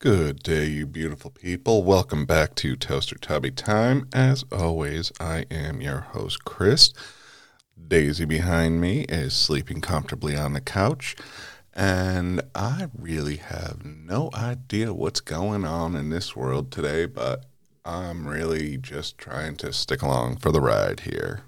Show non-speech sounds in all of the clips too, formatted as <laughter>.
Good day, you beautiful people. Welcome back to Toaster Tubby Time. As always, I am your host, Chris. Daisy behind me is sleeping comfortably on the couch, and I really have no idea what's going on in this world today, but I'm really just trying to stick along for the ride here.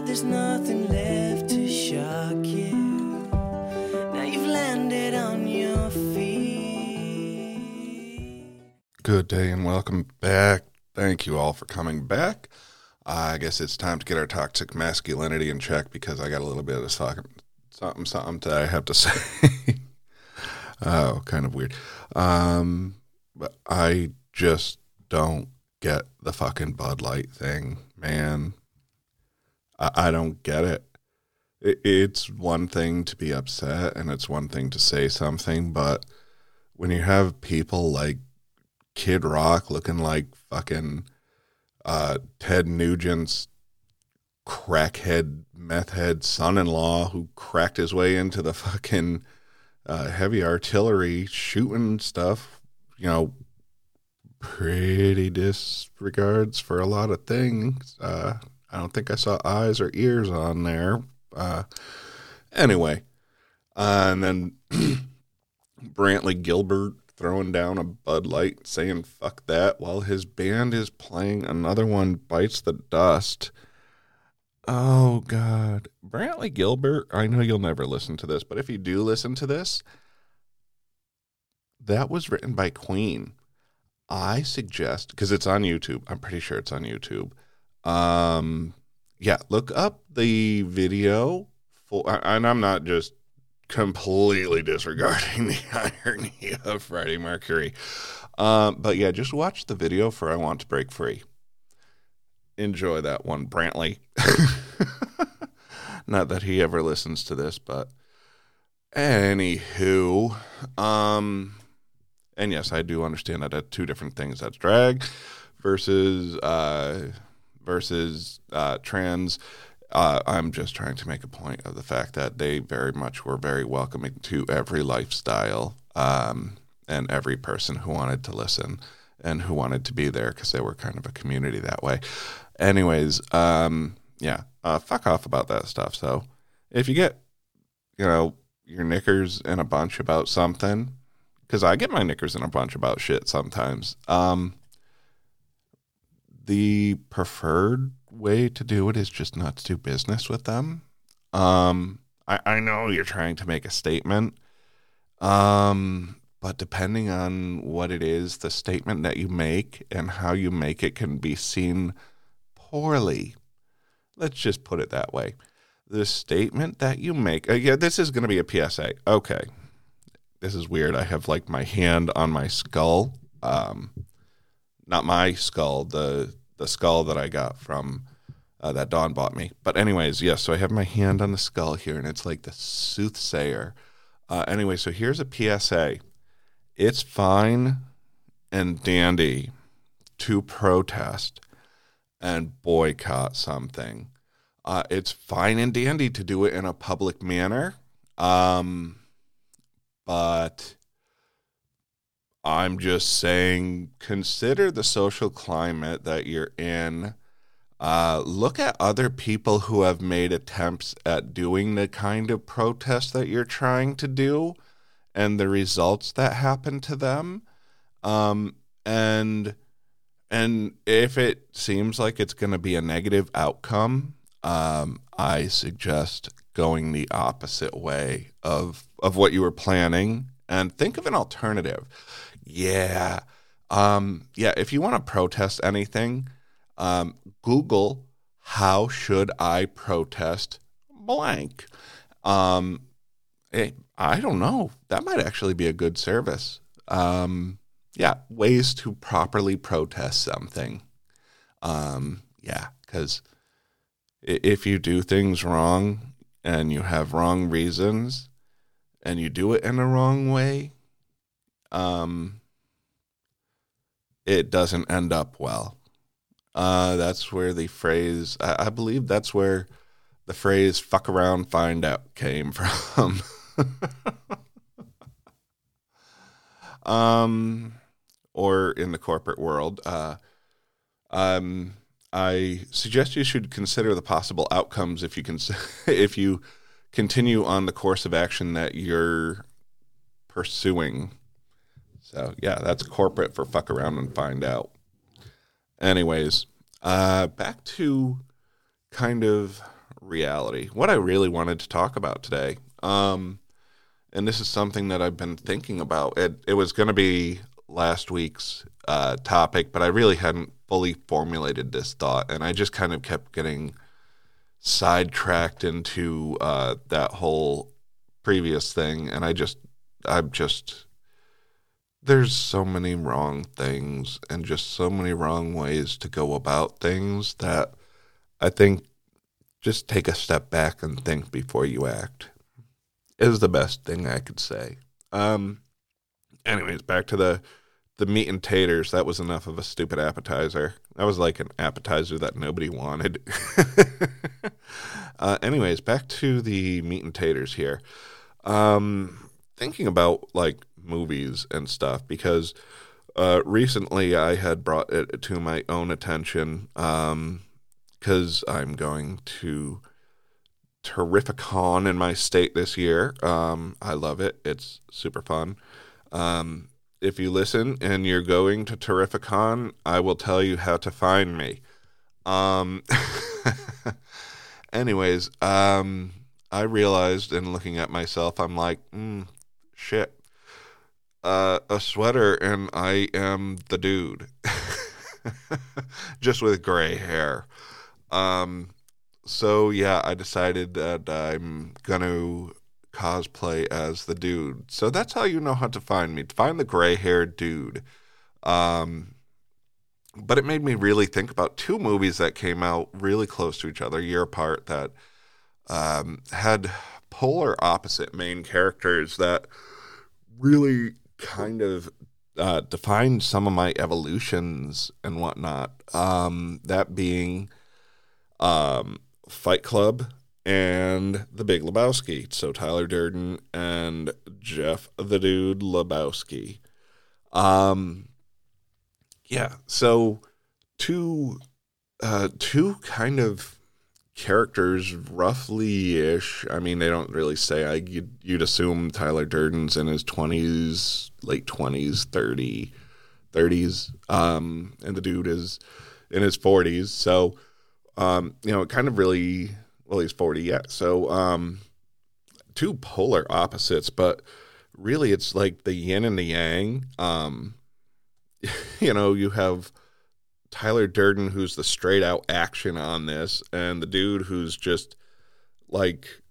Inside, there's nothing left to shock you. Now you've landed on your feet. Good day and welcome back. Thank you all for coming back. I guess it's time to get our toxic masculinity in check because I got a little bit of something, something, something that I have to <laughs> say. oh, kind of weird. Um, but I just don't get the fucking Bud Light thing, man. I, I don't get it. it. It's one thing to be upset and it's one thing to say something, but when you have people like Kid Rock looking like fucking uh, Ted Nugent's crackhead, meth head son in law who cracked his way into the fucking uh, heavy artillery shooting stuff, you know, pretty disregards for a lot of things. Uh, I don't think I saw eyes or ears on there. Uh, anyway, uh, and then <clears throat> Brantley Gilbert throwing down a Bud Light saying fuck that while his band is playing another one bites the dust. Oh god. Brantley Gilbert, I know you'll never listen to this, but if you do listen to this, that was written by Queen. I suggest because it's on YouTube. I'm pretty sure it's on YouTube. Um yeah, look up the video for and I'm not just completely disregarding <laughs> the irony of Freddie Mercury. Um, but yeah, just watch the video for I Want to Break Free. Enjoy that one, Brantley. <laughs> Not that he ever listens to this, but anywho, um, and yes, I do understand that at two different things. That's drag versus uh, versus uh, trans uh, I'm just trying to make a point of the fact that they very much were very welcoming to every lifestyle um, and every person who wanted to listen and who wanted to be there because they were kind of a community that way. Anyways, um, yeah, uh, fuck off about that stuff. So if you get, you know, your knickers in a bunch about something, because I get my knickers in a bunch about shit sometimes. Um, the preferred way to do it is just not to do business with them. Um, I, I know you're trying to make a statement, um, but depending on what it is, the statement that you make and how you make it can be seen poorly. Let's just put it that way. The statement that you make, uh, yeah, this is going to be a PSA. Okay. This is weird. I have like my hand on my skull. Um, not my skull, the the skull that I got from uh, that Don bought me. But anyways, yes. So I have my hand on the skull here, and it's like the soothsayer. Uh, anyway, so here's a PSA. It's fine and dandy to protest and boycott something. Uh, it's fine and dandy to do it in a public manner, um, but I'm just saying, consider the social climate that you're in. Uh, look at other people who have made attempts at doing the kind of protest that you're trying to do and the results that happen to them. Um, and and if it seems like it's going to be a negative outcome, um, I suggest going the opposite way of of what you were planning and think of an alternative. Yeah. Um, yeah, if you want to protest anything, um, Google how should I protest blank. Um, eh, I don't know. That might actually be a good service. Um, yeah, ways to properly protest something. Um, yeah, because if you do things wrong, and you have wrong reasons and you do it in the wrong way, um, it doesn't end up well. Uh, that's where the phrase, I, I believe that's where the phrase fuck around, find out came <laughs> from. um, or in the corporate world, uh, um, I suggest you should consider the possible outcomes if you can, <laughs> if you continue on the course of action that you're pursuing. So yeah, that's corporate for fuck around and find out. Anyways, uh, back to kind of reality. What I really wanted to talk about today, um, and this is something that I've been thinking about. It it was going to be last week's uh, topic, but I really hadn't fully formulated this thought, and I just kind of kept getting sidetracked into uh, that whole previous thing, and I just, I'm just, there's so many wrong things and just so many wrong ways to go about things that I think just take a step back and think before you act is the best thing I could say. Um, anyways, back to the the meat and taters. That was enough of a stupid appetizer. That was like an appetizer that nobody wanted. <laughs> uh, anyways, back to the meat and taters here. Um, thinking about like movies and stuff because uh, recently I had brought it to my own attention because um, I'm going to Terrificon in my state this year. Um, I love it. It's super fun. Um, if you listen and you're going to Terrificon, I will tell you how to find me. Um, <laughs> anyways, um, I realized in looking at myself, I'm like, mm, shit, uh, a sweater, and I am the dude, <laughs> just with gray hair. Um, so yeah, I decided that I'm gonna cosplay as the dude. So that's how you know how to find me. Find the gray haired dude. Um, but it made me really think about two movies that came out really close to each other, year apart, that um, had polar opposite main characters that really kind of uh, defined some of my evolutions and whatnot. Um, that being um, Fight Club and The Big Lebowski. So Tyler Durden and Jeff the Dude Lebowski. Um, yeah. So two, uh, two kind of characters, roughly ish. I mean, they don't really say. I you'd, you'd assume Tyler Durden's in his twenties, late twenties, 30, 30s, um, and the dude is in his forties. So, um, you know, it kind of really well, he's 40 yet. So, um, two polar opposites, but really it's like the yin and the yang. Um, <laughs> you know, you have Tyler Durden, who's the straight out action on this, and the dude who's just like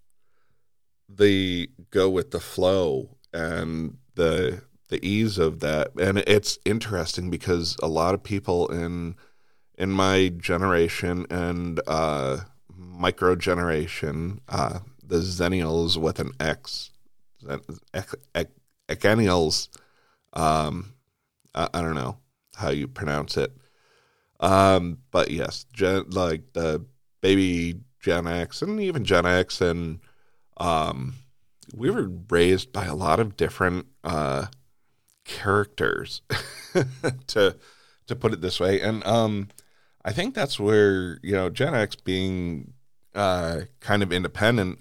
the go with the flow and the the ease of that. And it's interesting because a lot of people in in my generation and uh micro generation, uh, the Zennials with an X, Xennials. Um, I, I, don't know how you pronounce it. Um, but yes, gen, like the baby Gen X and even Gen X, and um, we were raised by a lot of different uh, characters, <laughs> to to put it this way, and um, I think that's where you know Gen X being uh, kind of independent,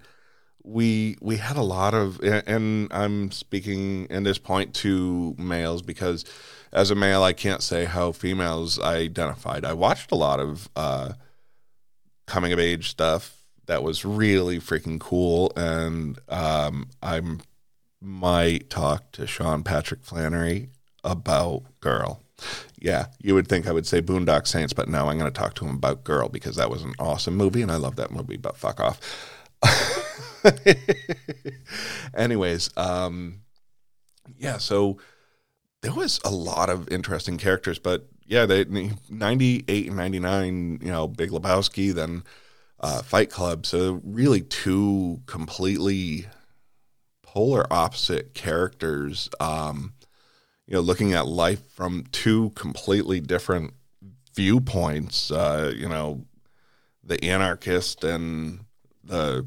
we we had a lot of, and I'm speaking in this point to males because as a male, I can't say how females identified. I watched a lot of uh, coming of age stuff that was really freaking cool, and um, I might talk to Sean Patrick Flanery about Girl yeah, you would think I would say Boondock Saints, but no, I'm going to talk to him about Girl because that was an awesome movie and I love that movie, but fuck off. <laughs> <laughs> Anyways, um, yeah, so there was a lot of interesting characters, but yeah, they 98 and 99, you know, Big Lebowski, then uh, Fight Club. So really, two completely polar opposite characters. Um, you know, looking at life from two completely different viewpoints. Uh, you know, the anarchist and the.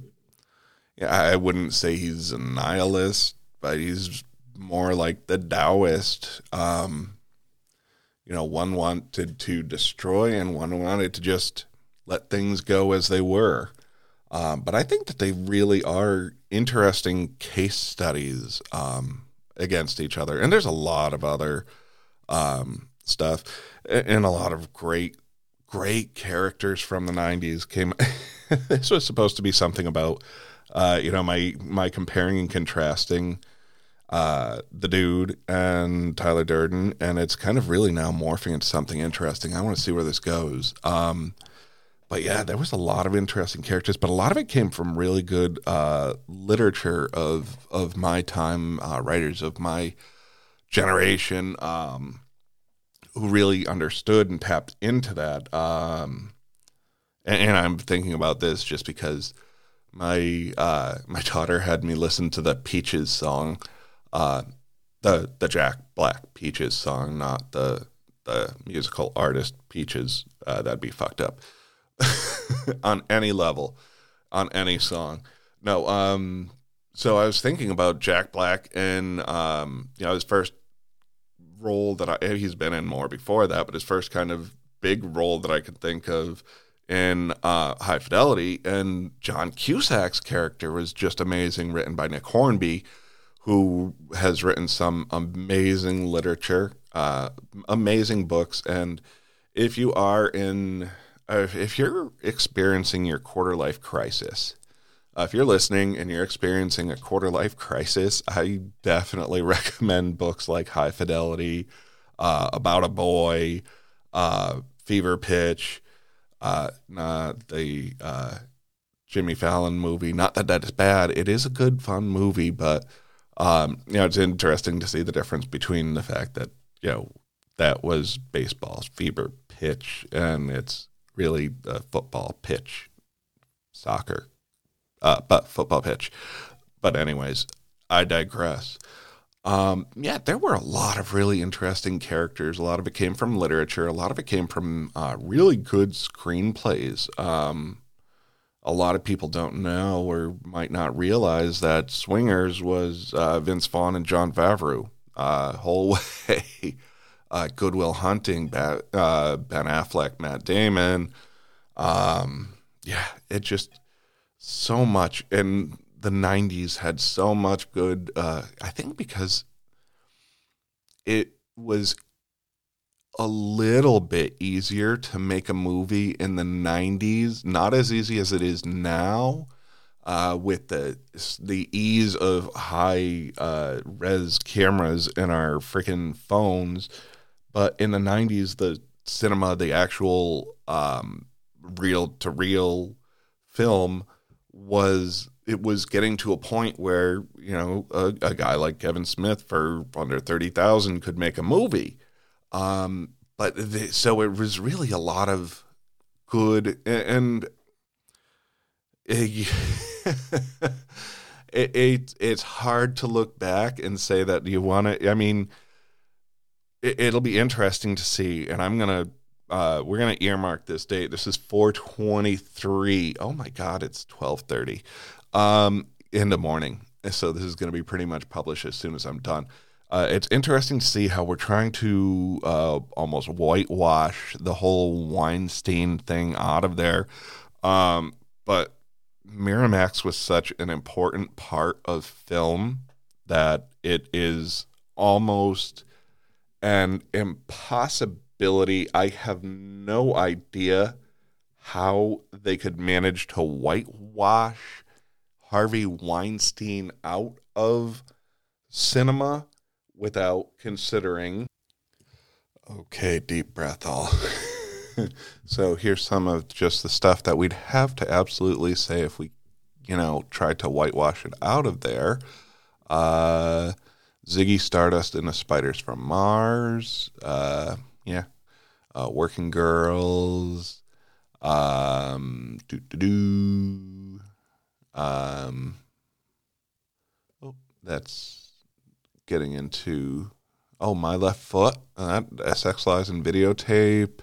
I wouldn't say he's a nihilist, but he's more like the Taoist. Um, you know, one wanted to destroy and one wanted to just let things go as they were. Um, but I think that they really are interesting case studies um, against each other. And there's a lot of other um, stuff and a lot of great, great characters from the 90s came. <laughs> this was supposed to be something about, uh, you know, my, my comparing and contrasting uh, the dude and Tyler Durden, and it's kind of really now morphing into something interesting. I want to see where this goes. Um, but yeah, there was a lot of interesting characters, but a lot of it came from really good uh, literature of of my time, uh, writers of my generation, um, who really understood and tapped into that. Um, and, and, I'm thinking about this just because my uh, my daughter had me listen to the Peaches song, uh, the the Jack Black Peaches song, not the the musical artist Peaches. Uh, that'd be fucked up. <laughs> on any level, on any song. No, um, so I was thinking about Jack Black and um, you know his first role that I he's been in more before that, but his first kind of big role that I could think of in uh, High Fidelity, and John Cusack's character was just amazing, written by Nick Hornby, who has written some amazing literature, uh, amazing books, and if you are in uh, if you're experiencing your quarter life crisis, uh, if you're listening and you're experiencing a quarter life crisis, I definitely <laughs> recommend books like High Fidelity, uh, About a Boy, uh, Fever Pitch, uh, not the uh, Jimmy Fallon movie. Not that that is bad; it is a good, fun movie, but um, you know, it's interesting to see the difference between the fact that you know that was baseball's fever pitch and it's really a football pitch, soccer, uh, but football pitch. But anyways, I digress. Um, yeah, there were a lot of really interesting characters. A lot of it came from literature. A lot of it came from uh, really good screenplays. Um, a lot of people don't know or might not realize that Swingers was uh, Vince Vaughn and Jon Favreau uh, whole <laughs> way uh, Good Will Hunting, uh, Ben Affleck, Matt Damon. Um, yeah, it just so much. And the 90s had so much good, uh, I think because it was a little bit easier to make a movie in the 90s, not as easy as it is now. Uh, with the the ease of high uh, res cameras in our freaking phones, but in the 90s, the cinema, the actual um, reel to reel film was it was getting to a point where you know a, a guy like Kevin Smith for under thirty thousand could make a movie, um, but the, so it was really a lot of good and, it, <laughs> it, it, it's hard to look back and say that you want to. I mean, it, will be interesting to see, and I'm gonna uh, we're gonna earmark this date. This is 423. Oh my God, it's 1230 um, in the morning. So this is gonna be pretty much published as soon as I'm done. Uh, it's interesting to see how we're trying to uh, almost whitewash the whole Weinstein thing out of there. Um, but Miramax was such an important part of film that it is almost an impossibility. I have no idea how they could manage to whitewash Harvey Weinstein out of cinema without considering. Okay, deep breath, all. <laughs> so here's some of just the stuff that we'd have to absolutely say if we, you know, tried to whitewash it out of there. Uh, Ziggy Stardust and the Spiders from Mars. Uh, yeah. Uh, Working Girls. Um, do do do. Um, oh, that's getting into. Oh, my left foot. Uh, That Sex lies in videotape.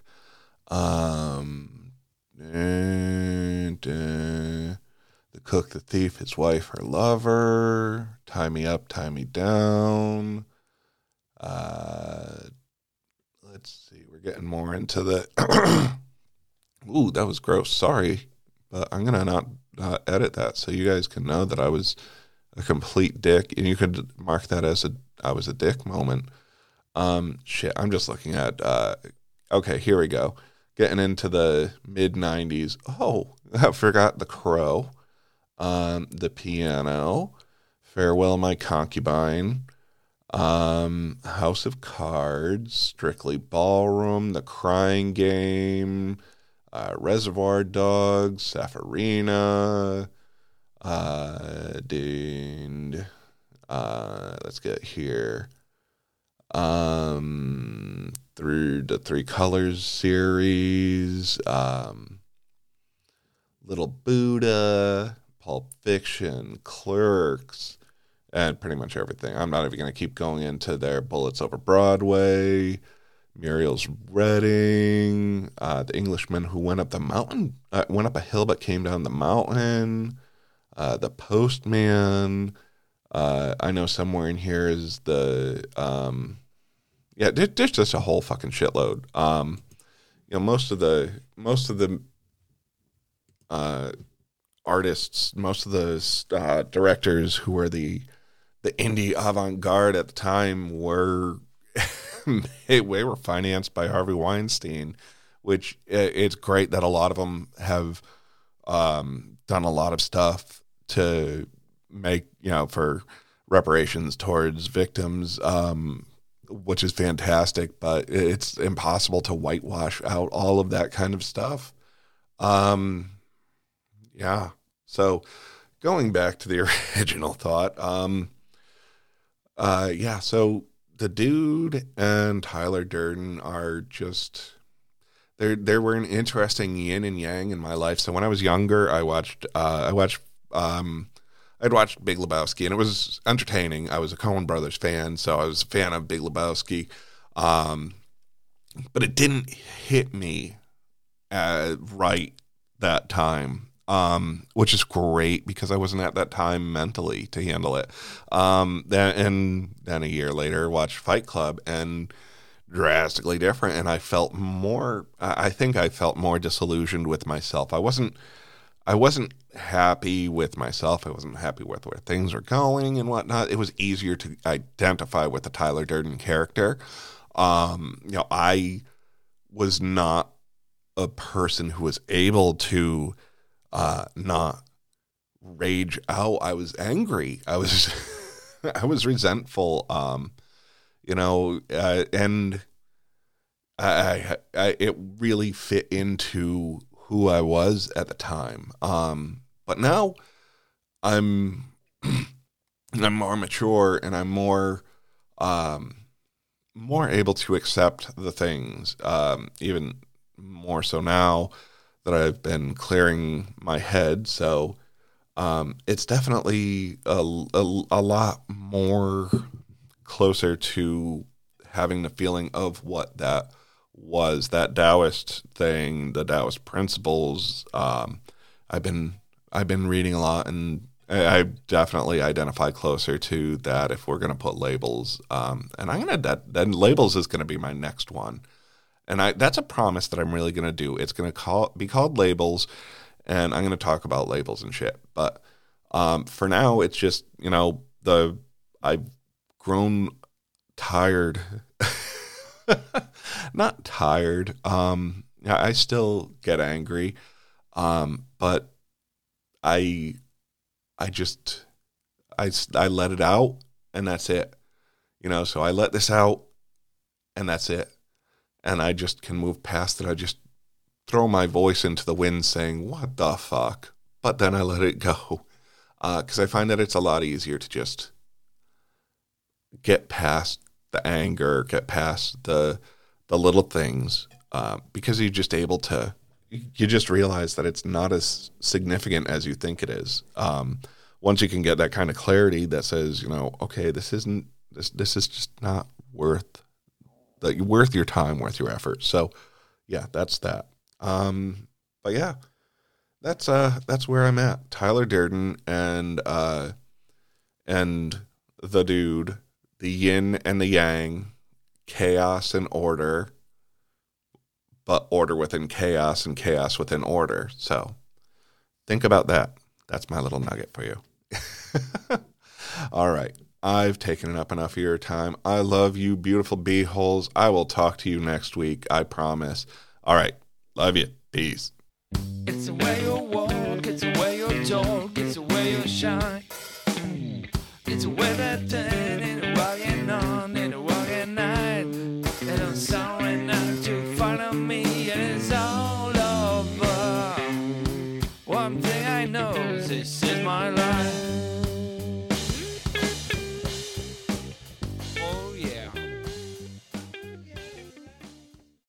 Um, and, uh, the cook, the thief, his wife, her lover. Tie me up, tie me down. Uh, let's see. We're getting more into the. <coughs> Ooh, that was gross. Sorry, but I'm gonna not uh, edit that so you guys can know that I was a complete dick, and you could mark that as a I was a dick moment. Um, shit. I'm just looking at. Uh, okay, here we go. Getting into the mid '90s. Oh, <laughs> I forgot the Crow, um, the piano, Farewell My Concubine, um, House of Cards, Strictly Ballroom, The Crying Game, uh, Reservoir Dogs, Sarafina, uh, and uh, let's get here. Um, through the Three Colors series, um, Little Buddha, Pulp Fiction, Clerks, and pretty much everything. I'm not even going to keep going into their Bullets Over Broadway, Muriel's Wedding, uh, The Englishman Who Went Up the Mountain, uh, went up a hill but came down the mountain, uh, The Postman. Uh, I know somewhere in here is the, um, yeah, there, there's just a whole fucking shitload. Um, you know, most of the most of the uh, artists, most of the uh, directors who were the the indie avant garde at the time were <laughs> <laughs> they, were financed by Harvey Weinstein, which i- it's great that a lot of them have um, done a lot of stuff to make you know for reparations towards victims. Um, which is fantastic, but it's impossible to whitewash out all of that kind of stuff. Um, yeah. So going back to the <laughs> original thought, um, uh, yeah. So the dude and Tyler Durden are just there. they were an interesting yin and yang in my life. So when I was younger, I watched. Uh, I watched. Um, I'd watched Big Lebowski, and it was entertaining. I was a Coen Brothers fan, so I was a fan of Big Lebowski. Um, but it didn't hit me uh, right that time, um, which is great because I wasn't at that time mentally to handle it. Um, then, and then a year later, watched Fight Club and drastically different. And I felt more, I think I felt more disillusioned with myself. I wasn't, I wasn't happy with myself. I wasn't happy with where things were going and whatnot. It was easier to identify with the Tyler Durden character. Um, you know, I was not a person who was able to uh, not rage out. I was angry. I was <laughs> I was resentful. Um, you know, uh, and I, I, I it really fit into who I was at the time. Um, but now I'm <clears throat> I'm more mature and I'm more um, more able to accept the things. Um, even more so now that I've been clearing my head. So um, it's definitely a, a, a lot more closer to having the feeling of what that was that Taoist thing, the Taoist principles. Um, I've been I've been reading a lot, and I, I definitely identify closer to that. If we're gonna put labels, um, and I'm gonna that then labels is gonna be my next one, and I that's a promise that I'm really gonna do. It's gonna call be called labels, and I'm gonna talk about labels and shit. But um, for now, it's just you know the I've grown tired <laughs> not tired. Um, I I still get angry, um, but I, I just, I I let it out, and that's it. You know, so I let this out, and that's it, and I just can move past it. I just throw my voice into the wind, saying, "What the fuck?" But then I let it go, <laughs> because I find that it's a lot easier to just get past the anger, get past the the little things, uh, because you're just able to you just realize that it's not as significant as you think it is. Um, once you can get that kind of clarity that says, you know, okay, this isn't this this is just not worth that worth your time, worth your effort. So, yeah, that's that. Um, but yeah, that's uh that's where I'm at. Tyler Durden and uh and the dude, the yin and the yang, chaos and order, but order within chaos and chaos within order. So think about that. That's my little nugget for you. <laughs> All right. I've taken it up enough of your time. I love you, beautiful bee holes. I will talk to you next week. I promise. All right. Love you. Peace. It's the way you walk, it's the way you talk, it's the way you shine. It's the way